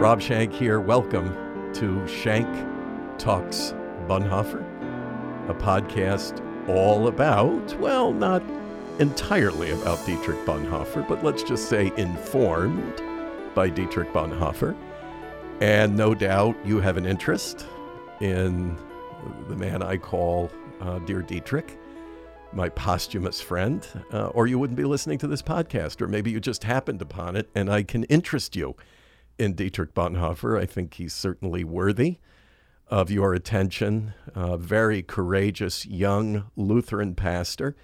Rob Shank here. Welcome to Shank Talks Bonhoeffer, a podcast all about, well, not entirely about Dietrich Bonhoeffer, but let's just say informed by Dietrich Bonhoeffer. And no doubt you have an interest in the man I call uh, Dear Dietrich, my posthumous friend, uh, or you wouldn't be listening to this podcast, or maybe you just happened upon it and I can interest you in Dietrich Bonhoeffer. I think he's certainly worthy of your attention. A very courageous young Lutheran pastor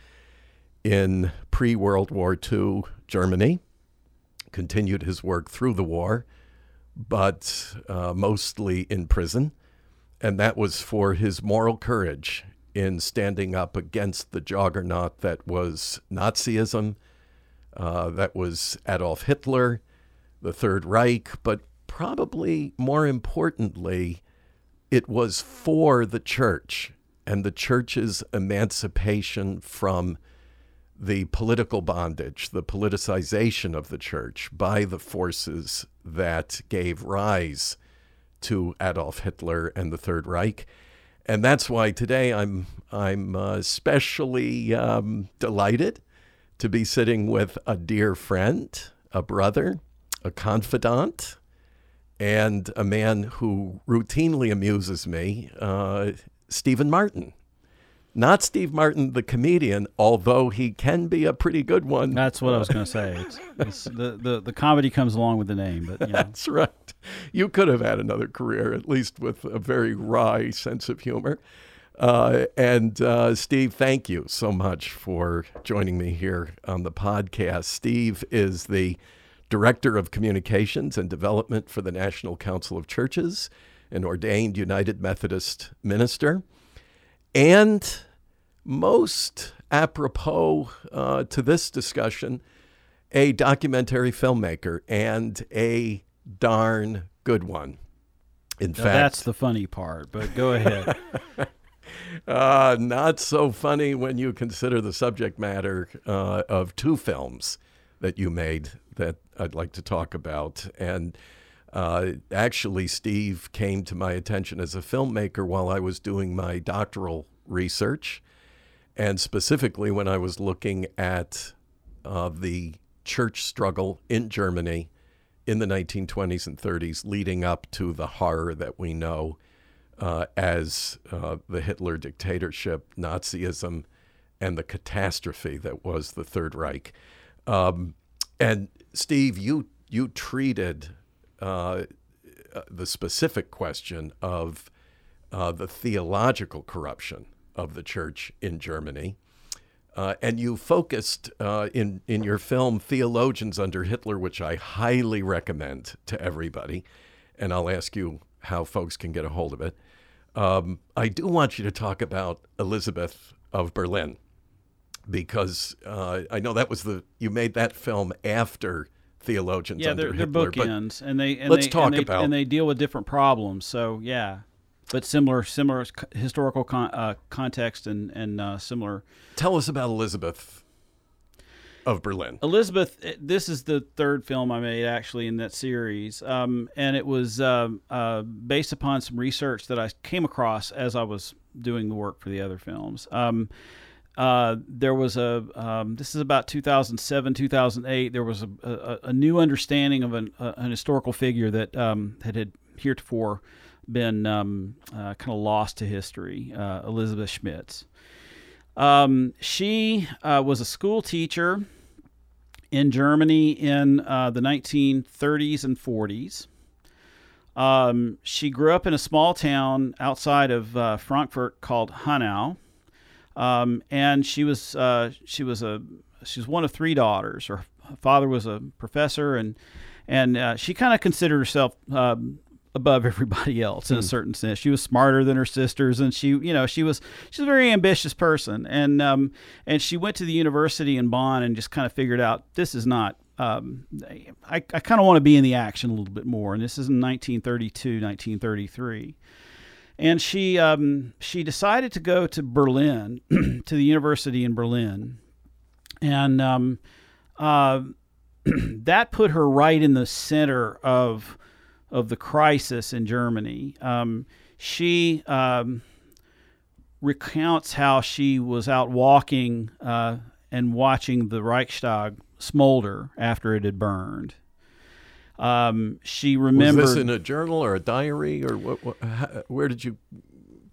in pre World War II Germany, continued his work through the war, but uh, mostly in prison. And that was for his moral courage in standing up against the juggernaut that was Nazism, uh, that was Adolf Hitler, the Third Reich, but probably more importantly, it was for the church and the church's emancipation from the political bondage, the politicization of the church by the forces that gave rise to Adolf Hitler and the Third Reich. And that's why today I'm, I'm uh, especially um, delighted to be sitting with a dear friend, a brother, a confidant, and a man who routinely amuses me, uh, Stephen Martin. Not Steve Martin, the comedian, although he can be a pretty good one. That's what I was going to say. It's, it's the, the, the comedy comes along with the name. But you know. That's right. You could have had another career, at least with a very wry sense of humor. Uh, and uh, Steve, thank you so much for joining me here on the podcast. Steve is the Director of Communications and Development for the National Council of Churches, an ordained United Methodist minister, and most apropos uh, to this discussion, a documentary filmmaker and a darn good one. In Now, fact, that's the funny part. But go ahead. uh, not so funny when you consider the subject matter uh, of two films that you made that I'd like to talk about. And uh, actually, Steve came to my attention as a filmmaker while I was doing my doctoral research, and specifically when I was looking at uh, the church struggle in Germany in the 1920s and 30s, leading up to the horror that we know uh, as uh, the Hitler dictatorship, Nazism, and the catastrophe that was the Third Reich. Um, and Steve, you you treated uh, the specific question of uh, the theological corruption of the church in Germany. Uh, and you focused uh, in in your film "Theologians Under Hitler," which I highly recommend to everybody. And I'll ask you how folks can get a hold of it. Um, I do want you to talk about Elizabeth of Berlin because uh, I know that was the you made that film after Theologians yeah, Under they're, they're Hitler. bookends, and they and let's they, talk and they, about- and they deal with different problems. So yeah, but similar similar historical con- uh, context and and uh, similar. tell us about Elizabeth of Berlin. Elizabeth, eh, this is the third film I made actually in that series, um, and it was um uh, based upon some research that I came across as I was doing the work for the other films. Um, uh, there was a um, this is about 2007 2008 there was a, a, a new understanding of an, a, an historical figure that um, that had heretofore been um, uh, kind of lost to history uh, elizabeth schmitz. Um, she uh, was a school teacher in Germany in uh, the 1930s and 40s. Um, she grew up in a small town outside of uh, Frankfurt called Hanau, um, and she was uh, she was a she was one of three daughters. Her father was a professor, and and uh, she kind of considered herself um, above everybody else in a certain sense. She was smarter than her sisters, and she, you know, she was she's a very ambitious person, and um, and she went to the university in Bonn and just kind of figured out this is not. Um, I, I kind of want to be in the action a little bit more, and this is in 1932, 1933 and she um, she decided to go to Berlin to the university in Berlin, and um, uh, that put her right in the center of of the crisis in Germany. Um, she um, recounts how she was out walking uh, and watching the Reichstag smolder after it had burned. Um, she remembered. Was this in a journal or a diary, or what, what, how, where did you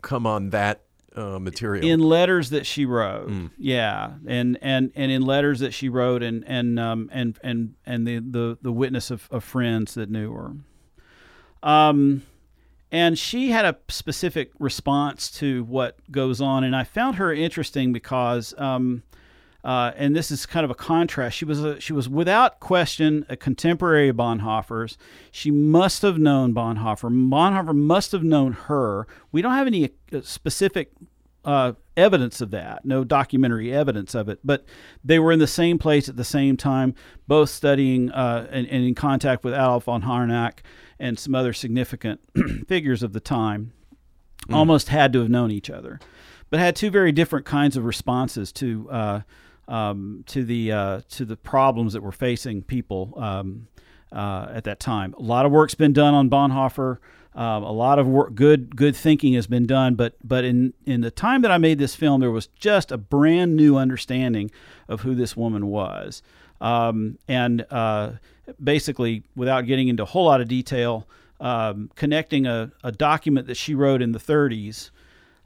come on that uh, material? in letters that she wrote. Yeah, and and and in letters that she wrote, and and um and and and the the the witness of, of friends that knew her. Um, and she had a specific response to what goes on, and I found her interesting because um. Uh, and this is kind of a contrast. She was a, she was without question a contemporary of Bonhoeffer's. She must have known Bonhoeffer. Bonhoeffer must have known her. We don't have any uh, specific uh, evidence of that, no documentary evidence of it, but they were in the same place at the same time, both studying uh, and, and in contact with Adolf von Harnack and some other significant figures of the time. Almost had to have known each other, but had two very different kinds of responses to uh, um, to the uh, to the problems that were facing people um, uh, at that time. A lot of work's been done on Bonhoeffer. Um, a lot of work, good good thinking has been done, but but in in the time that I made this film, there was just a brand new understanding of who this woman was, um, and uh, basically, without getting into a whole lot of detail, um, connecting a, a document that she wrote in the 30s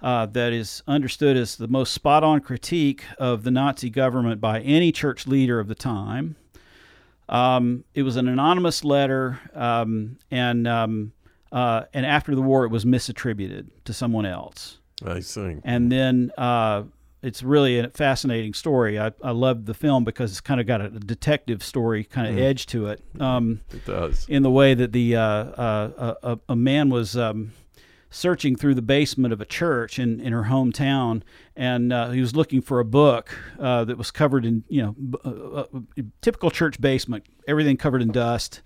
uh, that is understood as the most spot on critique of the Nazi government by any church leader of the time. Um, it was an anonymous letter, um, and um, uh, and after the war, it was misattributed to someone else. I see. And then uh, it's really a fascinating story. I, I love the film because it's kind of got a detective story kind of edge to it. Um, It does. in the way that the uh, uh, a, a man was um, searching through the basement of a church in, in her hometown, and uh, he was looking for a book uh, that was covered in you know b- uh, uh, typical church basement, everything covered in dust.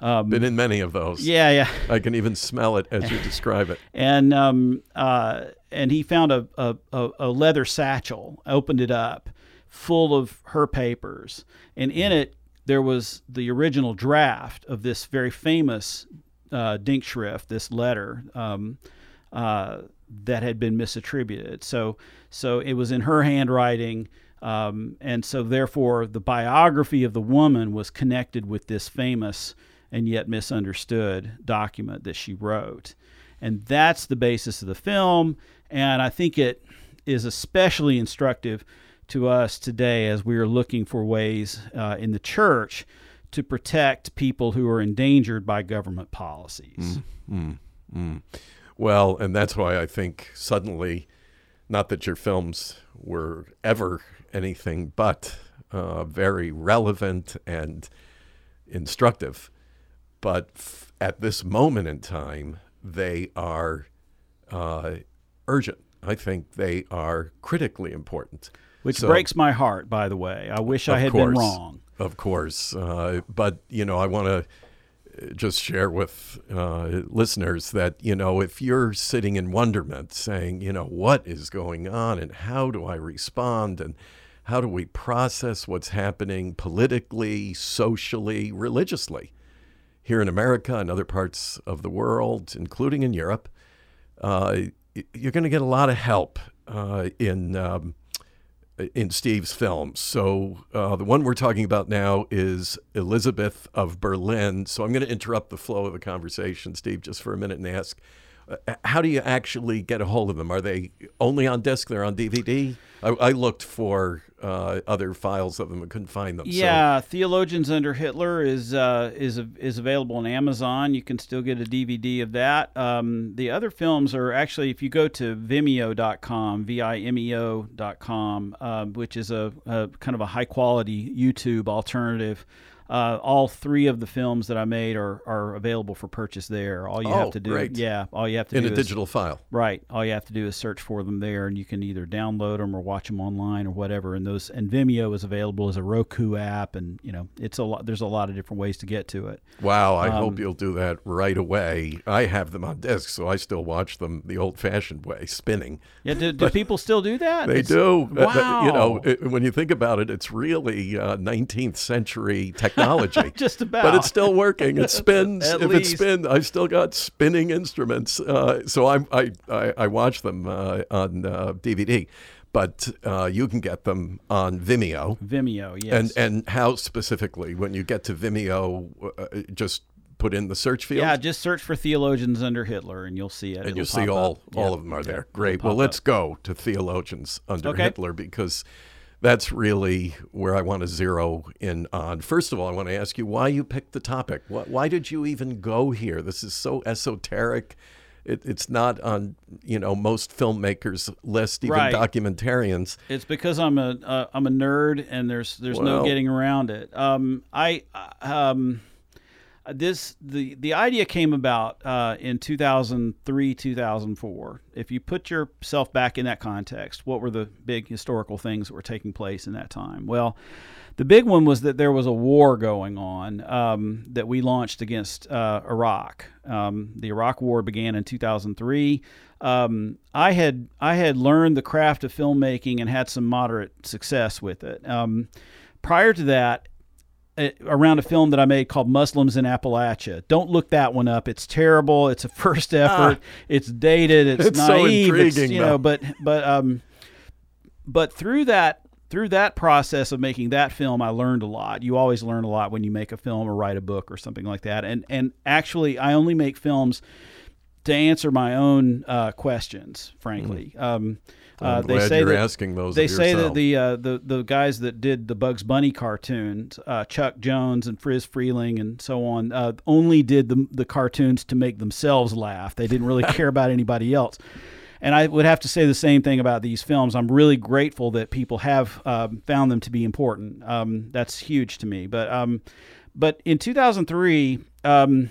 Um, Been in many of those. yeah, yeah, I can even smell it as you describe it. and um, uh, and he found a, a a leather satchel, opened it up, full of her papers, and in it there was the original draft of this very famous uh, Denkschrift, this letter um, uh, that had been misattributed. So so it was in her handwriting. Um, and so, therefore, the biography of the woman was connected with this famous and yet misunderstood document that she wrote. And that's the basis of the film. And I think it is especially instructive to us today as we are looking for ways uh, in the church to protect people who are endangered by government policies. Well, and that's why I think suddenly, not that your films were ever anything but uh, very relevant and instructive, but f- at this moment in time, they are uh, urgent. I think they are critically important. Which So- breaks my heart, by the way. I wish I had been wrong. Of course. Uh, but, you know, I want to just share with uh, listeners that, you know, if you're sitting in wonderment saying, you know, what is going on and how do I respond and how do we process what's happening politically, socially, religiously here in America and other parts of the world, including in Europe, uh, you're going to get a lot of help uh, in. Um, in Steve's films. So uh, the one we're talking about now is Elizabeth of Berlin. So I'm going to interrupt the flow of the conversation, Steve, just for a minute and ask, how do you actually get a hold of them? Are they only on disc? They're on DVD? I, I looked for uh, other files of them and couldn't find them. Yeah, Theologians Under Hitler is uh, is is available on Amazon. You can still get a DVD of that. Um, the other films are actually, if you go to Vimeo.com, V-I-M-E-O.com, um, which is a, a kind of a high quality YouTube alternative. Uh, all three of the films that I made are, are available for purchase there. All you Oh, have to do, great. yeah, all you have to in do a is digital file. Right. All you have to do is search for them there, and you can either download them or watch them online or whatever. And those and Vimeo is available as a Roku app, and you know it's a lot. There's a lot of different ways to get to it. Wow, I Um, hope you'll do that right away. I have them on disc, so I still watch them the old-fashioned way, spinning. Yeah, do, do people still do that? They It's- do. Uh, Wow. You know, it, when you think about it, it's really uh, 19th century technology. Just about. But it's still working. It spins. If least. it spins, I've still got spinning instruments. Uh, so I, I, I, I watch them uh, on uh, DVD. But uh, you can get them on Vimeo. Vimeo. Yes. And and how specifically when you get to Vimeo, uh, just put in the search field. yeah, just search for theologians under Hitler, and you'll see it. and It'll you'll see all up. all Yeah. of them are Yeah, there. Great. Well, let's up. go to theologians under Okay. Hitler because that's really where I want to zero in on. First of all, I want to ask you why you picked the topic. Why, why did you even go here? This is so esoteric. It, it's not on you know most filmmakers' list, even Right. documentarians. It's because I'm a uh, I'm a nerd, and there's there's Well- no getting around it. Um, I um, this the the idea came about uh, in 2003 2004. If you put yourself back in that context, what were the big historical things that were taking place in that time? Well. The big one was that there was a war going on um, that we launched against uh, Iraq. Um, the Iraq War began in 2003. Um, I had I had learned the craft of filmmaking and had some moderate success with it. Um, prior to that, uh, around a film that I made called Muslims in Appalachia. Don't look that one up. It's terrible. It's a first effort. It's dated. It's, Ah. It's so naive. it's, you though. know, but but um, but through that through that process of making that film, I learned a lot. You always learn a lot when you make a film or write a book or something like that. And and actually, I only make films to answer my own uh, questions. Frankly, um, I'm uh, they glad say you're that asking those. they say that the uh, the the guys that did the Bugs Bunny cartoons, uh, Chuck Jones and Friz Freleng and so on, uh, only did the the cartoons to make themselves laugh. They didn't really care about anybody else. And I would have to say the same thing about these films. I'm really grateful that people have um, found them to be important. Um, that's huge to me. But um, but in 2003, um,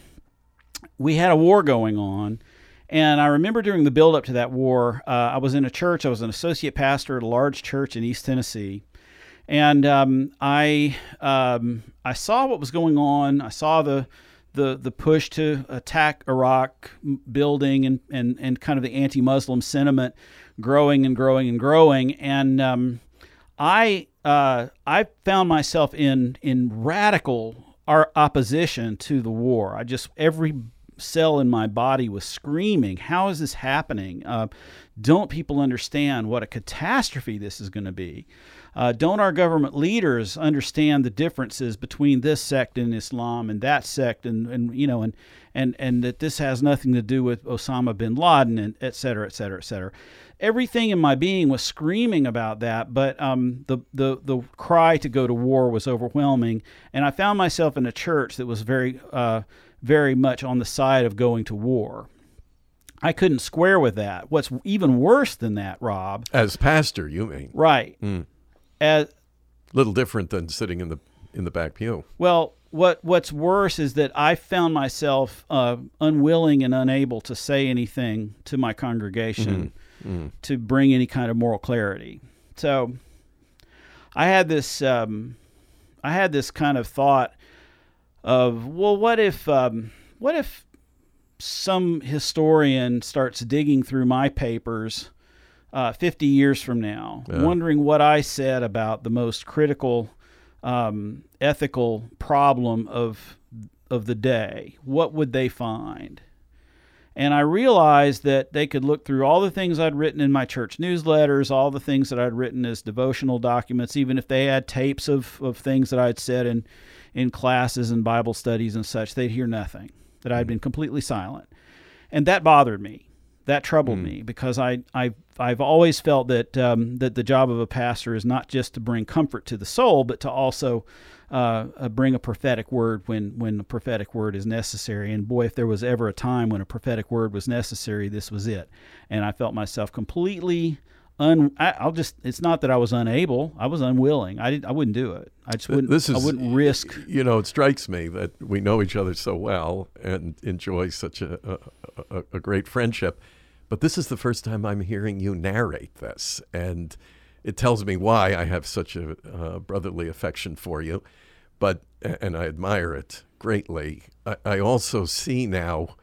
we had a war going on. And I remember during the build up to that war, uh, I was in a church. I was an associate pastor at a large church in East Tennessee. And um, I, um, I saw what was going on. I saw the, the, the push to attack Iraq building and, and, and kind of the anti Muslim sentiment growing and growing and growing. And um, I, uh, I found myself in, in radical our opposition to the war. I just, every cell in my body was screaming, How is this happening? Uh, don't people understand what a catastrophe this is going to be? Uh, don't our government leaders understand the differences between this sect in Islam and that sect, and, and you know, and, and and that this has nothing to do with Osama bin Laden, and et cetera, et cetera, et cetera. Everything in my being was screaming about that, but um, the, the the cry to go to war was overwhelming, and I found myself in a church that was very uh, very much on the side of going to war. I couldn't square with that. What's even worse than that, Rob? as pastor, you mean Right. Mm. As little different than sitting in the in the back pew. well, what what's worse is that I found myself uh, unwilling and unable to say anything to my congregation to bring any kind of moral clarity. So, I had this um, I had this kind of thought of well, what if um, what if some historian starts digging through my papers uh, 50 years from now, Yeah. wondering what I said about the most critical um, ethical problem of of the day, what would they find? And I realized that they could look through all the things I'd written in my church newsletters, all the things that I'd written as devotional documents, even if they had tapes of, of things that I'd said in, in classes and Bible studies and such, they'd hear nothing, that I'd been completely silent. And that bothered me. That troubled me because I, I, I've always felt that, um, that the job of a pastor is not just to bring comfort to the soul, but to also uh, uh, bring a prophetic word when when a prophetic word is necessary. And boy, if there was ever a time when a prophetic word was necessary, this was it. And I felt myself completely un. I, I'll just. It's not that I was unable. I was unwilling. I did. I wouldn't do it. I just wouldn't. This is I wouldn't risk. You know, it strikes me that we know each other so well and enjoy such a, a, a, a great friendship. But this is the first time I'm hearing you narrate this, and it tells me why I have such a uh, brotherly affection for you, but and I admire it greatly. I, I also see now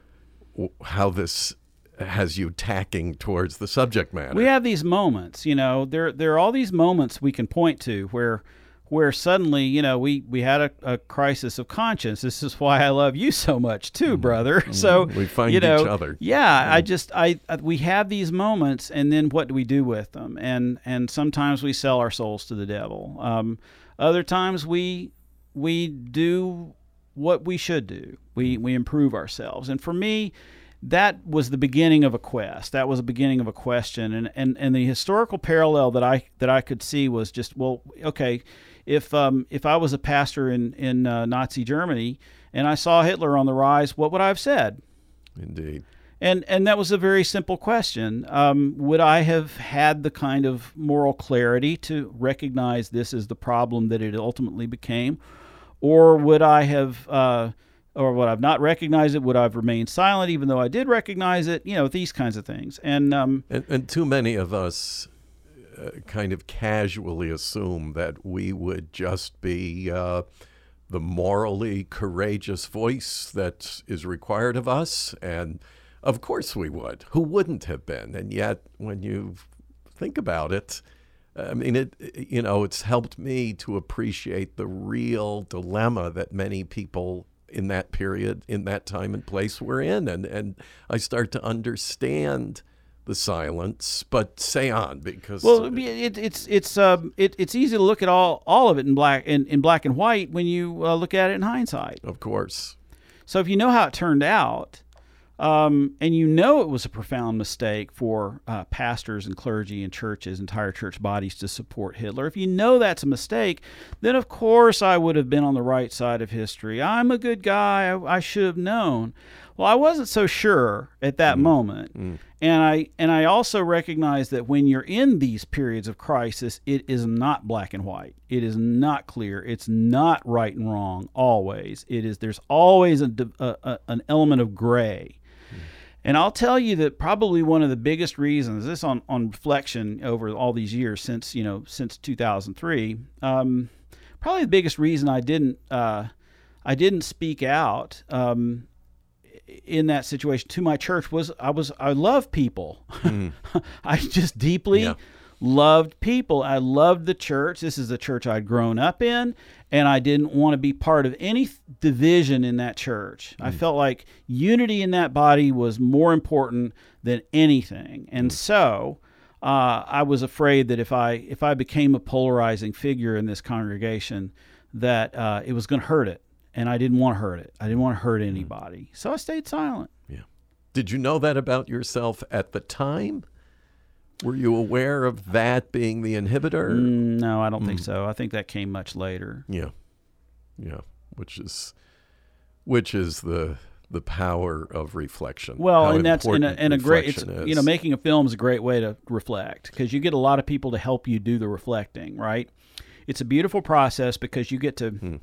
how this has you tacking towards the subject matter. We have these moments, you know, there there are all these moments we can point to where where suddenly, you know, we we had a, a crisis of conscience. This is why I love you so much too, mm-hmm. brother. Mm-hmm. So we find you know, each other. Yeah, mm-hmm. I just I, I we have these moments, and then what do we do with them? And and sometimes we sell our souls to the devil. Um, other times we we do what we should do. We we improve ourselves. And for me, that was the beginning of a quest. That was the beginning of a question. And and and the historical parallel that I that I could see was just well, okay if um, if I was a pastor in in uh, Nazi Germany and I saw Hitler on the rise, what would I have said? Indeed. And and that was a very simple question. Um, would I have had the kind of moral clarity to recognize this as the problem that it ultimately became, or would I have? Uh, or would I've not recognized it? Would I've remained silent even though I did recognize it? You know, these kinds of things. And um, and, and too many of us uh, kind of casually assume that we would just be uh, the morally courageous voice that is required of us. And of course we would. Who wouldn't have been? And yet, when you think about it, I mean, it, you know, it's helped me to appreciate the real dilemma that many people in that period, in that time and place we're in. And, and I start to understand the silence, but say on because well, it, it's it's um, it, it's easy to look at all all of it in black in, in black and white when you uh, look at it in hindsight. Of course. So if you know how it turned out, um, and you know it was a profound mistake for uh, pastors and clergy and churches, entire church bodies to support Hitler. If you know that's a mistake, then of course I would have been on the right side of history. I'm a good guy. I, I should have known. Well, I wasn't so sure at that mm. moment. Mm. And I and I also recognize that when you're in these periods of crisis, it is not black and white. It is not clear. It's not right and wrong always. It is there's always a, a, a an element of gray. And I'll tell you that probably one of the biggest reasons, this on, on reflection over all these years since you know since 2003, um, probably the biggest reason I didn't uh, I didn't speak out um, in that situation to my church was I was I love people. Mm. I just deeply yeah. Loved people. I loved the church. This is the church I'd grown up in, and I didn't want to be part of any division in that church. Mm. I felt like unity in that body was more important than anything, and mm. so. Uh, I was afraid that if I if I became a polarizing figure in this congregation, that uh, it was going to hurt it and I didn't want to hurt it. I didn't want to hurt mm-hmm. anybody. So I stayed silent. Yeah. Did you know that about yourself at the time? Were you aware of that being the inhibitor? No, I don't mm. think so. I think that came much later. Yeah. Yeah, which is which is the the power of reflection. Well, and that's in a, in a great, it's, is. you know, making a film is a great way to reflect because you get a lot of people to help you do the reflecting, right? It's a beautiful process because you get to hmm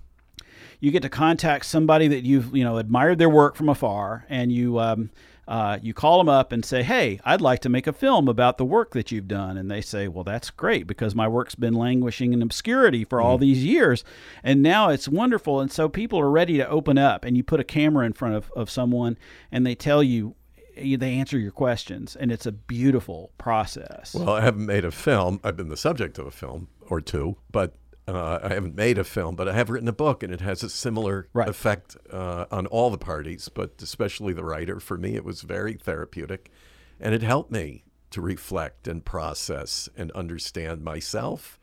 you get to contact somebody that you've you know admired their work from afar, and you um, uh, you call them up and say, "Hey, I'd like to make a film about the work that you've done." And they say, "Well, that's great because my work's been languishing in obscurity for all mm-hmm. these years, and now it's wonderful." And so people are ready to open up, and you put a camera in front of, of someone, and they tell you they answer your questions and it's a beautiful process well i haven't made a film i've been the subject of a film or two but uh, I haven't made a film, but I have written a book, and it has a similar right. effect uh, on all the parties, but especially the writer. For me, it was very therapeutic, and it helped me to reflect and process and understand myself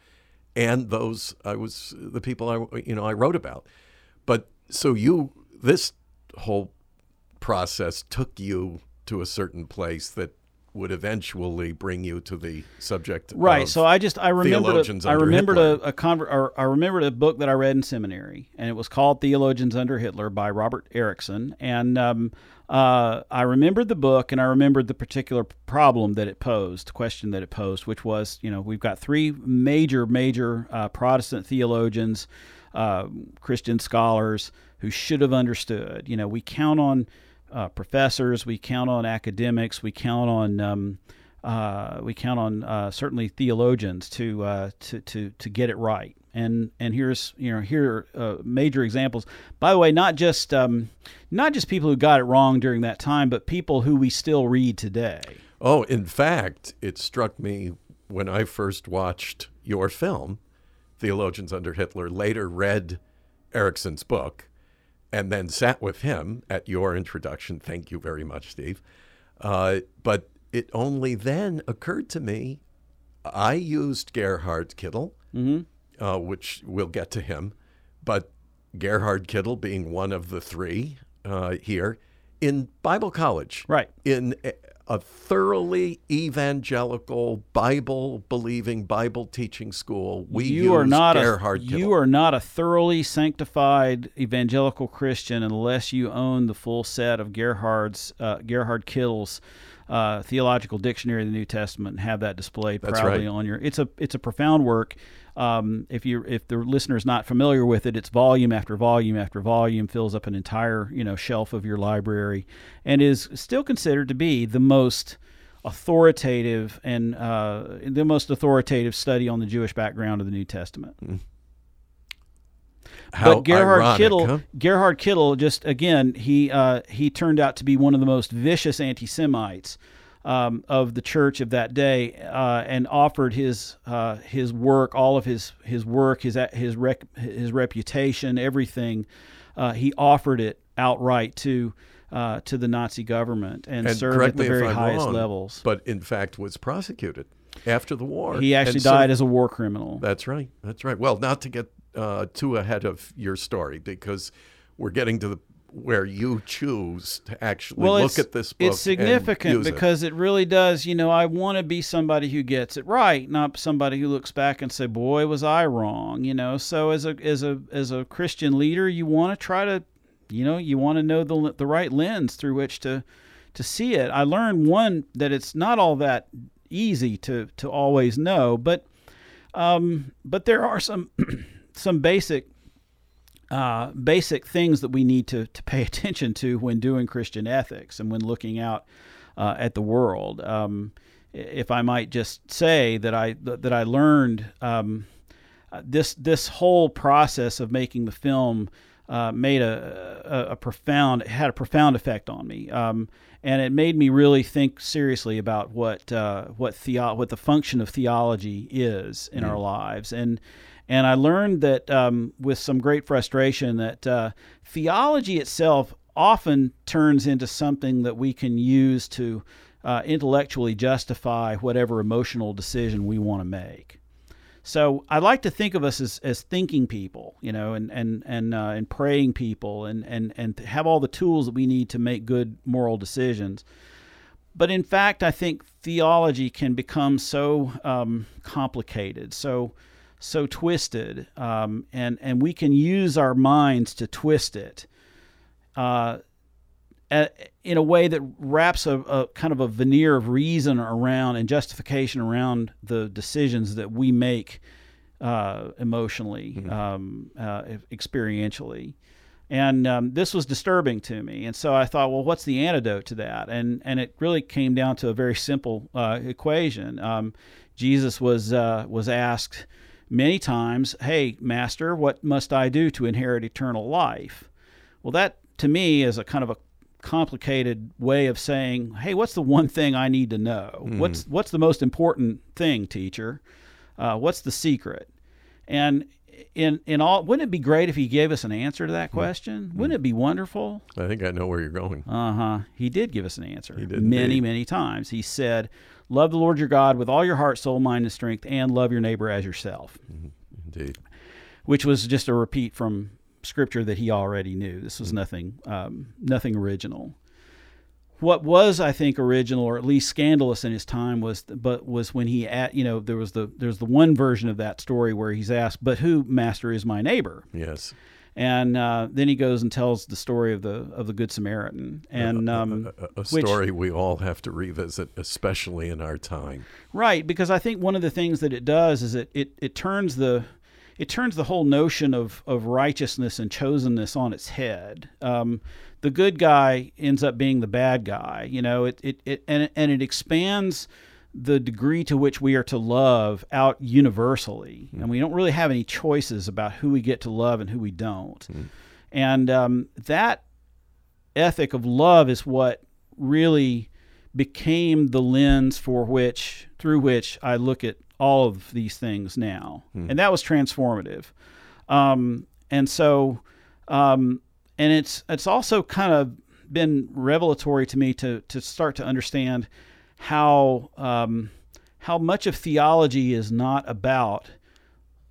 and those I was the people I you know I wrote about. But so you this whole process took you to a certain place that would eventually bring you to the subject. Right. so I just I remembered a, I remembered a, a conver- I remembered a book that I read in seminary, and it was called Theologians Under Hitler by Robert Ericksen, and um, uh, I remembered the book, and I remembered the particular problem that it posed, question that it posed, which was you know we've got three major major uh, Protestant theologians, uh, Christian scholars who should have understood. You know we count on uh, professors, we count on academics, we count on um, uh, we count on uh, certainly theologians to, uh, to to to get it right. And and here's you know here are uh, major examples. By the way, not just um, not just people who got it wrong during that time, but people who we still read today. Oh, in fact, it struck me when I first watched your film, Theologians Under Hitler, later read Ericksen's book, and then sat with him at your introduction. Thank you very much, Steve. Uh, but it only then occurred to me I used Gerhard Kittel, Mm-hmm. uh, which we'll get to him, but Gerhard Kittel being one of the three uh, here in Bible college. Right. In a, thoroughly evangelical, Bible believing, Bible teaching school, we you are not Gerhard a you are not a thoroughly sanctified evangelical Christian unless you own the full set of Gerhard's uh, Gerhard Kittel's uh, theological dictionary of the New Testament and have that displayed That's proudly right. on your. It's a it's a profound work. Um, if you if the listener is not familiar with it, it's volume after volume after volume fills up an entire you know shelf of your library, and is still considered to be the most authoritative and uh, the most authoritative study on the Jewish background of the New Testament. How but Gerhard ironic, Kittel, huh? Gerhard Kittel, just again, he uh, he turned out to be one of the most vicious anti-Semites um, of the church of that day, uh, and offered his uh, his work, all of his his work, his his rec- his reputation, everything. Uh, he offered it outright to uh, to the Nazi government and, And served at the very highest wrong, levels. But in fact, was prosecuted after the war. He actually And so- died as a war criminal. That's right. That's right. Well, not to get uh, too ahead of your story, because we're getting to the where you choose to actually well, look at this book. It's significant and use it. because it. really does. You know, I want to be somebody who gets it right, not somebody who looks back and say, "Boy, was I wrong." You know, so as a as a as a Christian leader, you want to try to, you know, you want to know the the right lens through which to to see it. I learned one that it's not all that easy to to always know, but um, but there are some some basic uh, basic things that we need to, to pay attention to when doing Christian ethics and when looking out uh, at the world. Um, if I might just say that I that I learned um, uh, this this whole process of making the film uh, made a, a, a profound had a profound effect on me, um, and it made me really think seriously about what uh, what theo- what the function of theology is in our lives, and and I learned that um, with some great frustration that uh, theology itself often turns into something that we can use to uh, intellectually justify whatever emotional decision we want to make. So I like to think of us as, as thinking people, you know, and and and uh, and praying people, and and and have all the tools that we need to make good moral decisions. But in fact, I think theology can become so um, complicated, so so twisted, um, and and we can use our minds to twist it. Uh, a- in a way that wraps a, a kind of a veneer of reason around and justification around the decisions that we make uh, emotionally, um, uh, experientially. And um, this was disturbing to me. And so I thought, well, what's the antidote to that? And, and it really came down to a very simple uh, equation. Um, Jesus was, uh, was asked many times, Hey, Master, what must I do to inherit eternal life? Well, that to me is a kind of a complicated way of saying, "Hey, what's the one thing I need to know? What's what's the most important thing, teacher? Uh, what's the secret?" And in in all, wouldn't it be great if he gave us an answer to that question? Wouldn't it be wonderful? I think I know where you're going. Uh huh. He did give us an answer. He did many, indeed. many times. He said, "Love the Lord your God with all your heart, soul, mind, and strength, and love your neighbor as yourself." Indeed. which was just a repeat from scripture that he already knew. This was nothing, um, nothing original. What was, I think, original or at least scandalous in his time was, but was when he, at, you know, there was the there's the one version of that story where he's asked, "But who, Master, is my neighbor?" Yes. And uh, then he goes and tells the story of the of the Good Samaritan, and um, A, a which- story we all have to revisit, especially in our time. Right, because I think one of the things that it does is it, it, it turns the it turns the whole notion of, of righteousness and chosenness on its head. Um, the good guy ends up being the bad guy, you know. It, it, it and it, and it expands the degree to which we are to love out universally, and we don't really have any choices about who we get to love and who we don't. And um, that ethic of love is what really became the lens for which, through which I look at all of these things now, and that was transformative. Um, and so, um, and it's it's also kind of been revelatory to me to to start to understand how um, how much of theology is not about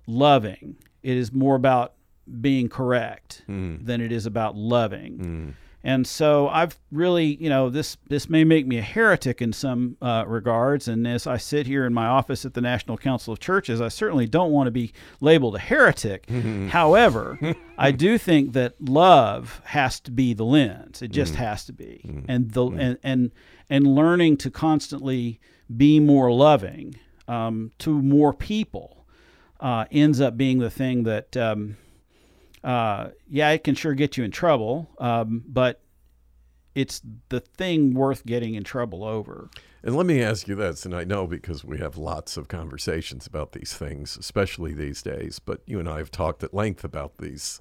loving. It is more about being correct than it is about loving. And so I've really, you know, this this may make me a heretic in some uh, regards. And as I sit here in my office at the National Council of Churches, I certainly don't want to be labeled a heretic. However, I do think that love has to be the lens. It just has to be, and the and and and learning to constantly be more loving um, to more people uh, ends up being the thing that. Um, uh, yeah, it can sure get you in trouble, um, but it's the thing worth getting in trouble over. And let me ask you this, and I know because we have lots of conversations about these things, especially these days, but you and I have talked at length about these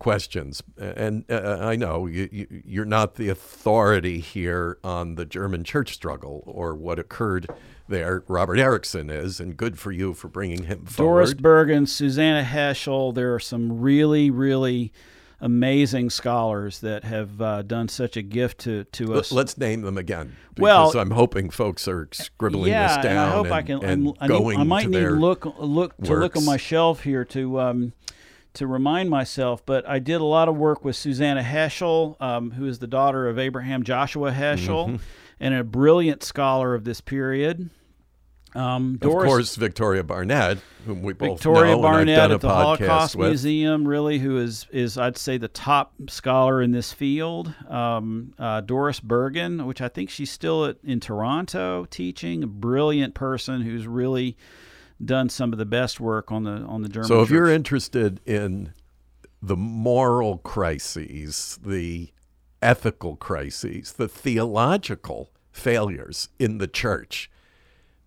questions. And uh, I know you, you're not the authority here on the German church struggle or what occurred there. Robert Ericksen is, and good for you for bringing him forward. Doris. Bergen, Susannah Heschel, there are some really, really amazing scholars that have uh, done such a gift to, to us. Let's name them again. Because Well- I'm hoping folks are scribbling yeah, this down and I hope and, I can. and I, need- I might need look look to look on my shelf here to um, to remind myself. But I did a lot of work with Susannah Heschel, um, who is the daughter of Abraham Joshua Heschel, Mm-hmm. and a brilliant scholar of this period. Um, Of course, Victoria Barnett, whom we both Victoria know Barnett and I've done at the podcast Holocaust with. Museum, really, who is is I'd say the top scholar in this field. Um, uh, Doris Bergen, which I think she's still at, in Toronto teaching, a brilliant person who's really done some of the best work on the on the German. So, if church. you're interested in the moral crises, the ethical crises, the theological failures in the church,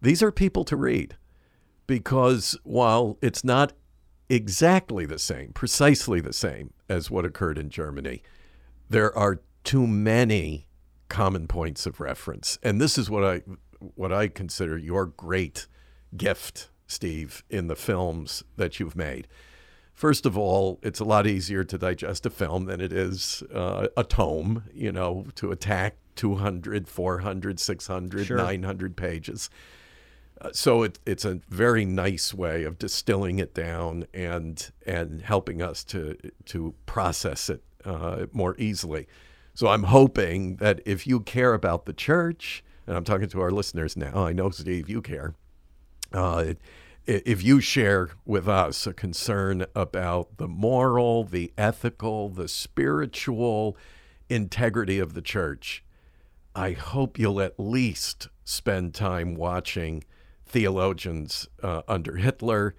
these are people to read because while it's not exactly the same, precisely the same as what occurred in Germany, there are too many common points of reference. And this is what I what I consider your great gift, Steve, in the films that you've made. First of all, it's a lot easier to digest a film than it is uh, a tome, you know, to attack 200, 400, 600, Sure. 900 pages. Uh, so it, it's a very nice way of distilling it down and and helping us to to process it uh, more easily. So I'm hoping that if you care about the church, and I'm talking to our listeners now, I know Steve, you care. Uh, if you share with us a concern about the moral, the ethical, the spiritual integrity of the church, I hope you'll at least spend time watching theologians uh, under Hitler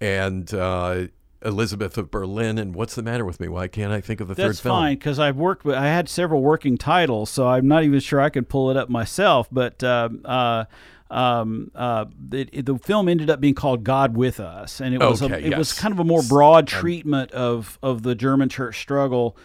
and uh, Elizabeth of Berlin. And what's the matter with me? Why can't I think of the That's third film? That's fine because I've worked with. I had several working titles, so I'm not even sure I could pull it up myself. But um, uh, um, uh, it, it- the film ended up being called "God with Us," and it was a, Okay, it was kind of a more broad treatment of of the German church struggle.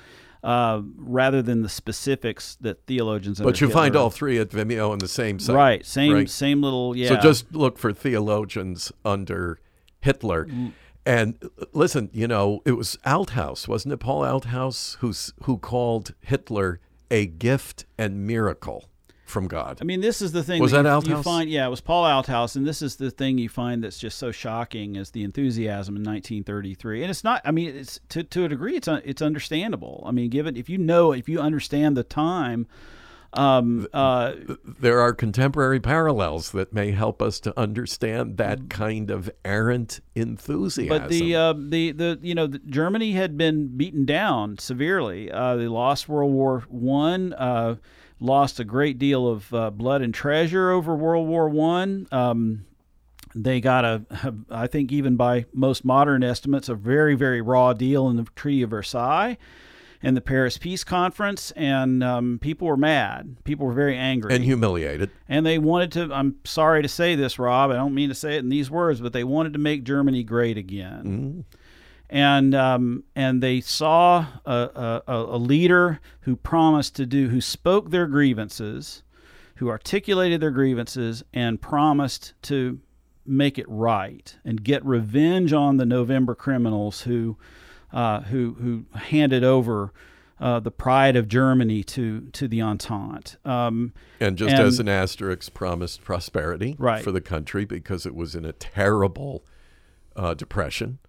Uh, rather than the specifics that theologians, But you find all three at Vimeo on the same site. right, same right? same little yeah. So just look for theologians under Hitler. Mm. And uh, listen, you know, it was Althaus, wasn't it? Paul Althaus, who's, who called Hitler a gift and miracle from God. I mean, this is the thing. Was that, that you, you find? Yeah, it was Paul Althaus, and this is the thing you find that's just so shocking is the enthusiasm in 1933. And it's not. I mean, it's to to a degree, it's un- it's understandable. I mean, given if you know, if you understand the time, um, uh, there are contemporary parallels that may help us to understand that kind of errant enthusiasm. But the uh, the the you know the, Germany had been beaten down severely. Uh, they lost World War One. Lost a great deal of uh, blood and treasure over World War One. Um, they got a, I think even by most modern estimates, a very very raw deal in the Treaty of Versailles. and the Paris Peace Conference, and um, people were mad. People were very angry and humiliated. And they wanted to. I'm sorry to say this, Rob. I don't mean to say it in these words, but they wanted to make Germany great again. Mm. And um, and they saw a, a, a leader who promised to do, who spoke their grievances, who articulated their grievances, and promised to make it right and get revenge on the November criminals who uh, who who handed over uh, the pride of Germany to to the Entente. Um, and just and, as an asterisk, promised prosperity right. for the country because it was in a terrible uh, depression.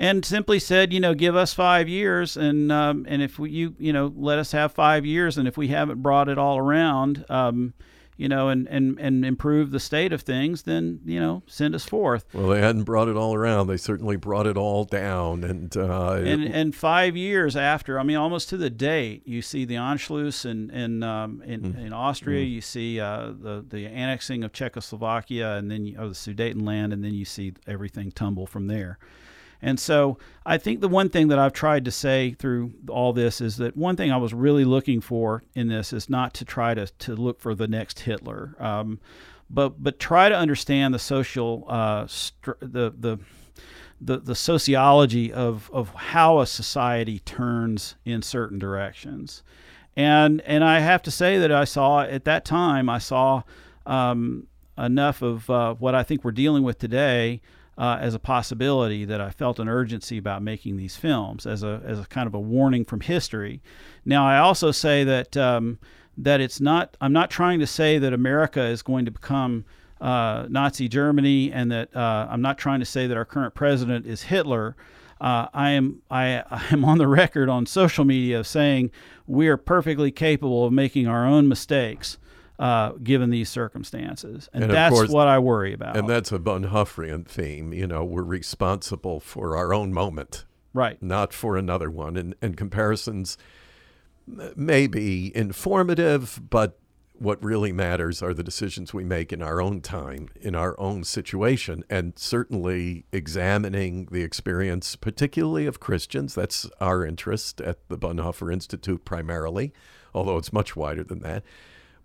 And simply said, you know, give us five years, and um, and if we, you you know let us have five years, and if we haven't brought it all around, um, you know, and, and, and improve the state of things, then, you know, send us forth. Well, they hadn't brought it all around. They certainly brought it all down. And, uh, and, and five years after, I mean, almost to the date, you see the Anschluss in, in, um, in, mm. in Austria, mm. you see uh, the, the annexing of Czechoslovakia and then, you, the Sudetenland, and then you see everything tumble from there. And so I think the one thing that I've tried to say through all this is that one thing I was really looking for in this is not to try to, to look for the next Hitler, um, but but try to understand the social uh, str- the the the, the sociology of, of how a society turns in certain directions. And and I have to say that I saw at that time I saw um, enough of uh, what I think we're dealing with today uh, as a possibility that I felt an urgency about making these films as a as a kind of a warning from history. Now I also say that um, that it's not. I'm not trying to say that America is going to become uh, Nazi Germany, and that uh, I'm not trying to say that our current president is Hitler. Uh, I am I, I am on the record on social media of saying we are perfectly capable of making our own mistakes uh, given these circumstances. And, and that's course, what I worry about. And that's a Bonhoefferian theme. You know, we're responsible for our own moment, right? Not for another one. And, and comparisons may be informative, but what really matters are the decisions we make in our own time, in our own situation, and certainly examining the experience, particularly of Christians. That's our interest at the Bonhoeffer Institute primarily, although it's much wider than that.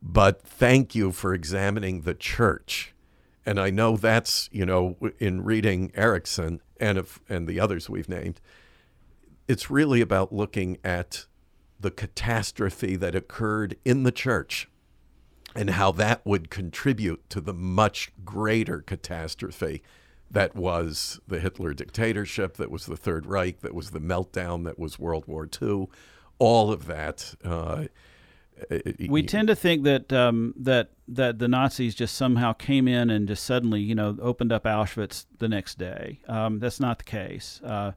But thank you for examining the church. And I know that's, you know, in reading Ericksen and, if, and the others we've named, it's really about looking at the catastrophe that occurred in the church and how that would contribute to the much greater catastrophe that was the Hitler dictatorship, that was the Third Reich, that was the meltdown, that was World War II. All of that uh, we tend to think that um, that that the Nazis just somehow came in and just suddenly, you know, opened up Auschwitz the next day. Um, that's not the case. Uh,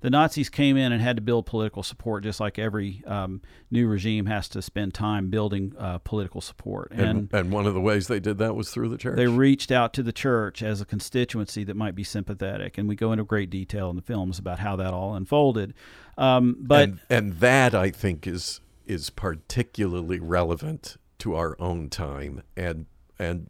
the Nazis came in and had to build political support, just like every um, new regime has to spend time building uh, political support. And, and, and one of the ways they did that was through the church. They reached out to the church as a constituency that might be sympathetic, and we go into great detail in the films about how that all unfolded. Um, but and, and that I think is is particularly relevant to our own time and and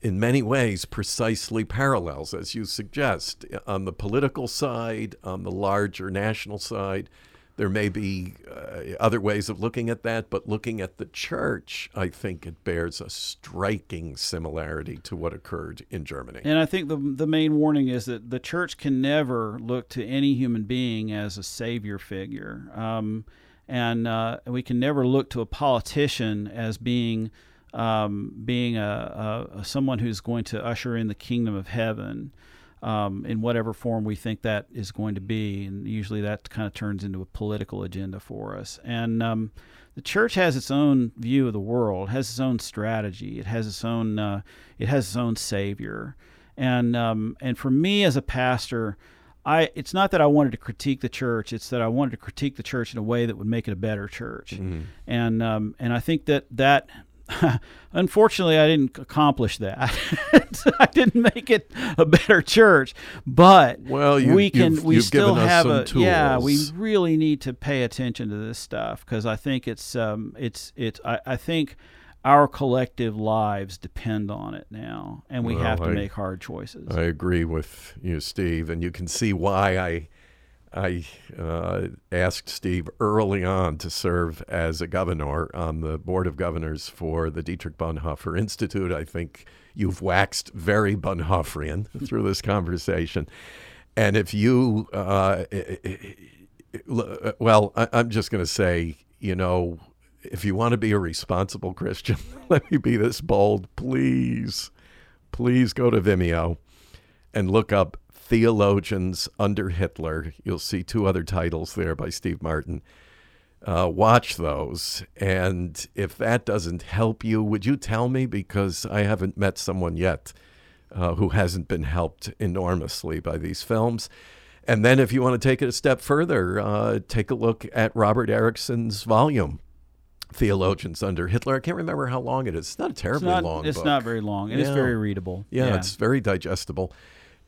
in many ways precisely parallels as you suggest. On the political side on the larger national side there may be uh, other ways of looking at that but looking at the church i think it bears a striking similarity to what occurred in germany. And i think the the main warning is that the church can never look to any human being as a savior figure. Um, and uh, we can never look to a politician as being um, being a, a, someone who's going to usher in the kingdom of heaven um, in whatever form we think that is going to be, and usually that kind of turns into a political agenda for us. And um, the church has its own view of the world, has its own strategy, it has its own uh, it has its own savior, and um, and for me as a pastor. I it's not that I wanted to critique the church; it's that I wanted to critique the church in a way that would make it a better church. Mm-hmm. And um, and I think that that unfortunately I didn't accomplish that. I didn't make it a better church, but well, you, we can you've, we you've still have a tools. yeah. We really need to pay attention to this stuff because I think it's um it's it's I, I think our collective lives depend on it now, and we well, have to I, make hard choices. I agree with you, Steve, and you can see why I I uh, asked Steve early on to serve as a governor on the board of governors for the Dietrich Bonhoeffer Institute. I think you've waxed very Bonhoefferian through this conversation. And if you, uh, eh, eh, eh, uh well, I, I'm just going to say, you know, if you want to be a responsible Christian, let me be this bold. Please, please go to Vimeo and look up Theologians Under Hitler. You'll see two other titles there by Steve Martin. Uh, watch those. And if that doesn't help you, would you tell me? Because I haven't met someone yet uh, who hasn't been helped enormously by these films. And then, if you want to take it a step further, uh, take a look at Robert Ericksen's volume, Theologians Under Hitler. I can't remember how long it is. It's not a terribly it's not, long It's book. not very long, and Yeah. it's very readable. Yeah, it's very digestible.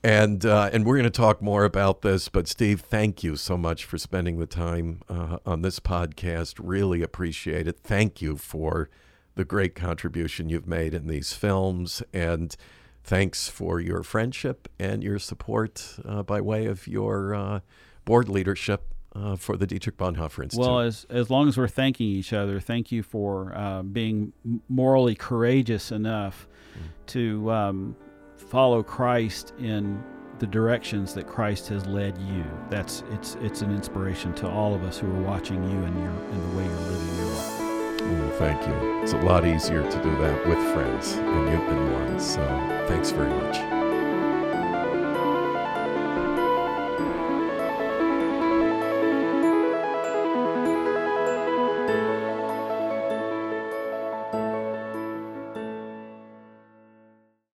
And uh, and we're going to talk more about this. But Steve, thank you so much for spending the time uh, on this podcast. Really appreciate it. Thank you for the great contribution you've made in these films, and thanks for your friendship and your support uh, by way of your uh, board leadership uh, for the Dietrich Bonhoeffer Institute. Well, as as long as we're thanking each other, thank you for uh, being morally courageous enough to um, follow Christ in the directions that Christ has led you. That's it's it's an inspiration to all of us who are watching you and your and the way you're living your life. Mm, thank you. It's a lot easier to do that with friends, and you've been one. So thanks very much.